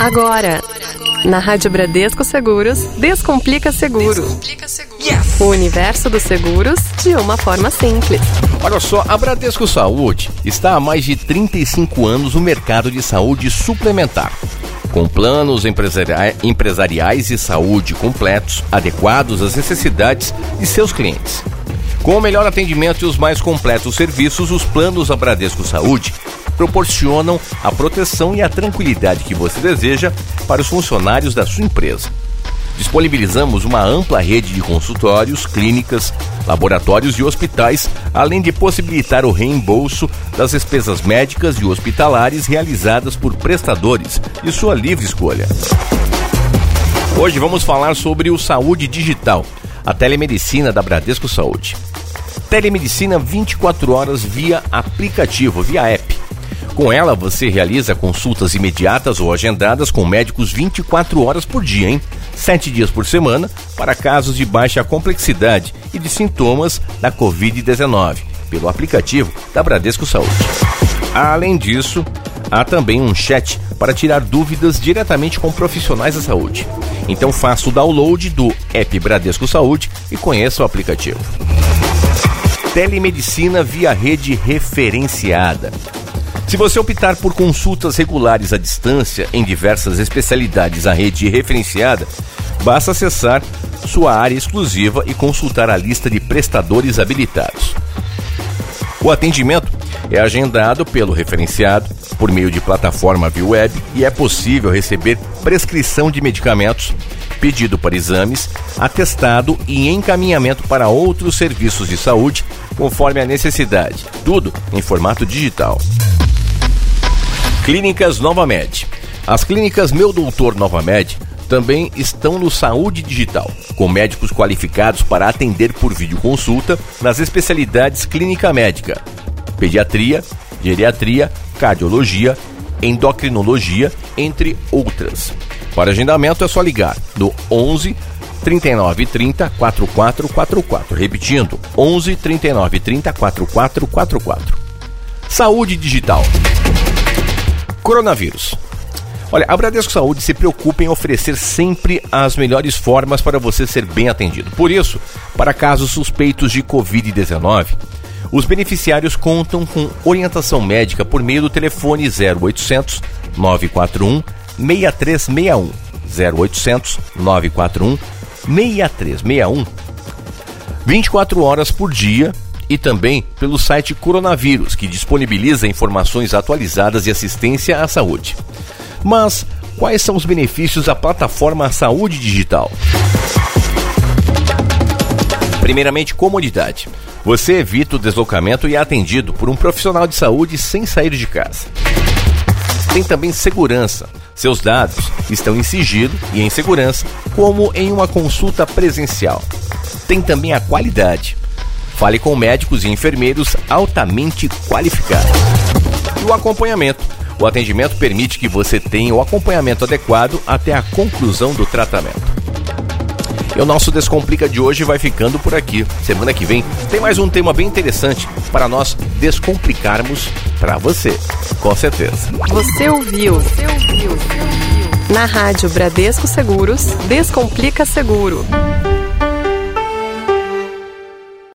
Agora, na Rádio Bradesco Seguros, Descomplica Seguro. Descomplica Seguro. Yes! O universo dos seguros de uma forma simples. Olha só, a Bradesco Saúde está há mais de 35 anos no mercado de saúde suplementar. Com planos empresariais e saúde completos, adequados às necessidades de seus clientes. Com o melhor atendimento e os mais completos serviços, os planos da Bradesco Saúde proporcionam a proteção e a tranquilidade que você deseja para os funcionários da sua empresa. Disponibilizamos uma ampla rede de consultórios, clínicas, laboratórios e hospitais, além de possibilitar o reembolso das despesas médicas e hospitalares realizadas por prestadores de sua livre escolha. Hoje vamos falar sobre o Saúde Digital, a telemedicina da Bradesco Saúde. Telemedicina 24 horas via aplicativo, via app com ela, você realiza consultas imediatas ou agendadas com médicos 24 horas por dia, hein? Sete dias por semana, para casos de baixa complexidade e de sintomas da Covid-19, pelo aplicativo da Bradesco Saúde. Além disso, há também um chat para tirar dúvidas diretamente com profissionais da saúde. Então faça o download do app Bradesco Saúde e conheça o aplicativo. Telemedicina via rede referenciada. Se você optar por consultas regulares à distância em diversas especialidades à rede referenciada, basta acessar sua área exclusiva e consultar a lista de prestadores habilitados. O atendimento é agendado pelo referenciado por meio de plataforma via web e é possível receber prescrição de medicamentos, pedido para exames, atestado e encaminhamento para outros serviços de saúde conforme a necessidade, tudo em formato digital. Clínicas Nova Med. As clínicas Meu Doutor Nova Med também estão no Saúde Digital, com médicos qualificados para atender por videoconsulta nas especialidades clínica médica, pediatria, geriatria, cardiologia, endocrinologia, entre outras. Para agendamento é só ligar no 11 39 30 4444. Repetindo, 11 39 30 4444. Saúde Digital. Coronavírus. Olha, a Bradesco Saúde se preocupa em oferecer sempre as melhores formas para você ser bem atendido. Por isso, para casos suspeitos de Covid-19, os beneficiários contam com orientação médica por meio do telefone 0800 941 6361. 0800 941 6361. 24 horas por dia e também pelo site Coronavírus, que disponibiliza informações atualizadas e assistência à saúde. Mas quais são os benefícios da plataforma Saúde Digital? Primeiramente, comodidade. Você evita o deslocamento e é atendido por um profissional de saúde sem sair de casa. Tem também segurança. Seus dados estão em sigilo e em segurança, como em uma consulta presencial. Tem também a qualidade. Fale com médicos e enfermeiros altamente qualificados. E o acompanhamento. O atendimento permite que você tenha o acompanhamento adequado até a conclusão do tratamento. E o nosso Descomplica de hoje vai ficando por aqui. Semana que vem tem mais um tema bem interessante para nós descomplicarmos para você. Com certeza. Você ouviu? Você ouviu? Na Rádio Bradesco Seguros, Descomplica Seguro.